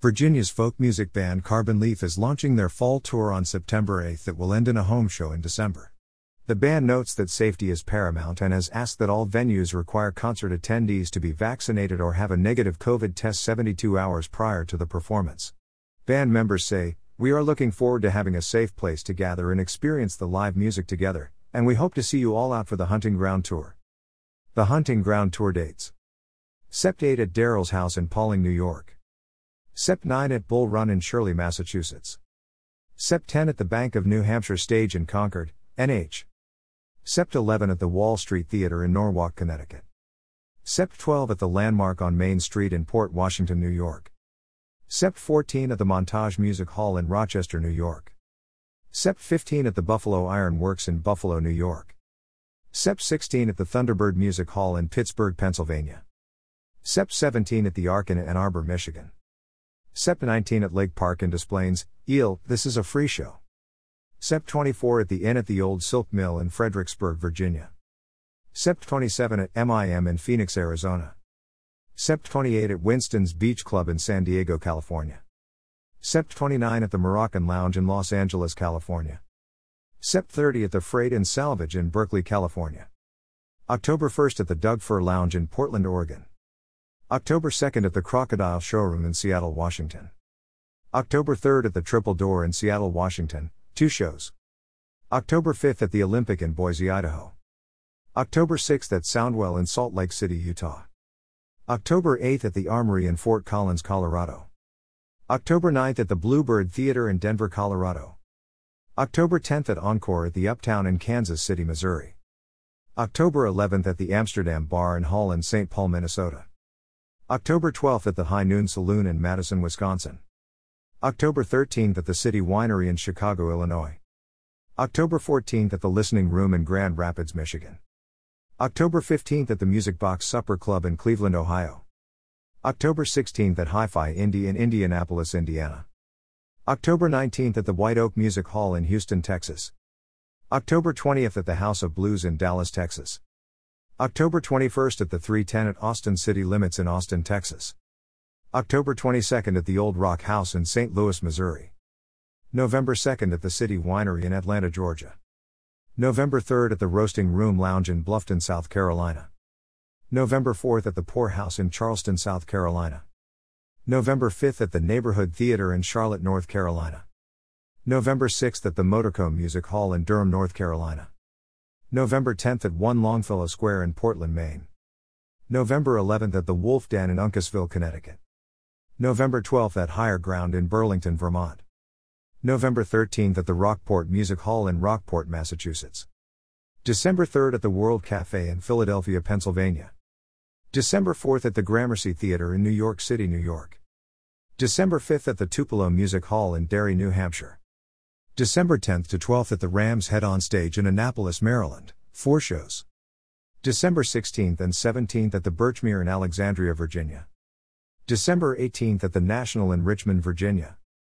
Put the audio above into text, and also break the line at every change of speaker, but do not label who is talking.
Virginia's folk music band Carbon Leaf is launching their fall tour on September 8 that will end in a home show in December. The band notes that safety is paramount and has asked that all venues require concert attendees to be vaccinated or have a negative COVID test 72 hours prior to the performance. Band members say, We are looking forward to having a safe place to gather and experience the live music together, and we hope to see you all out for the Hunting Ground Tour. The Hunting Ground Tour dates Sept 8 at Daryl's house in Pawling, New York. Sept 9 at Bull Run in Shirley, Massachusetts. Sept 10 at the Bank of New Hampshire Stage in Concord, NH. Sept 11 at the Wall Street Theater in Norwalk, Connecticut. Sept 12 at the Landmark on Main Street in Port Washington, New York. Sept 14 at the Montage Music Hall in Rochester, New York. Sept 15 at the Buffalo Iron Works in Buffalo, New York. Sept 16 at the Thunderbird Music Hall in Pittsburgh, Pennsylvania. Sept 17 at the Ark in Ann Arbor, Michigan. Sept 19 at Lake Park in Des Plaines, Eel, this is a free show. Sept 24 at the Inn at the Old Silk Mill in Fredericksburg, Virginia. Sept 27 at MIM in Phoenix, Arizona. Sept 28 at Winston's Beach Club in San Diego, California. Sept 29 at the Moroccan Lounge in Los Angeles, California. Sept 30 at the Freight and Salvage in Berkeley, California. October 1st at the Doug Fir Lounge in Portland, Oregon. October 2nd at the Crocodile Showroom in Seattle, Washington. October 3rd at the Triple Door in Seattle, Washington, two shows. October 5th at the Olympic in Boise, Idaho. October 6th at Soundwell in Salt Lake City, Utah. October 8th at the Armory in Fort Collins, Colorado. October 9th at the Bluebird Theater in Denver, Colorado. October 10th at Encore at the Uptown in Kansas City, Missouri. October 11th at the Amsterdam Bar and Hall in St. Paul, Minnesota. October 12th at the High Noon Saloon in Madison, Wisconsin. October 13th at the City Winery in Chicago, Illinois. October 14th at the Listening Room in Grand Rapids, Michigan. October 15th at the Music Box Supper Club in Cleveland, Ohio. October 16th at Hi Fi Indy in Indianapolis, Indiana. October 19th at the White Oak Music Hall in Houston, Texas. October 20th at the House of Blues in Dallas, Texas. October 21st at the 310 at Austin City Limits in Austin, Texas. October 22nd at the Old Rock House in St. Louis, Missouri. November 2nd at the City Winery in Atlanta, Georgia. November 3rd at the Roasting Room Lounge in Bluffton, South Carolina. November 4th at the Poorhouse in Charleston, South Carolina. November 5th at the Neighborhood Theater in Charlotte, North Carolina. November 6th at the Motorco Music Hall in Durham, North Carolina. November 10th at 1 Longfellow Square in Portland, Maine. November 11th at the Wolf Den in Uncasville, Connecticut. November 12th at Higher Ground in Burlington, Vermont. November 13th at the Rockport Music Hall in Rockport, Massachusetts. December 3rd at the World Cafe in Philadelphia, Pennsylvania. December 4th at the Gramercy Theater in New York City, New York. December 5th at the Tupelo Music Hall in Derry, New Hampshire. December 10th to 12th at the Rams Head on Stage in Annapolis, Maryland, four shows. December 16th and 17th at the Birchmere in Alexandria, Virginia. December 18th at the National in Richmond, Virginia.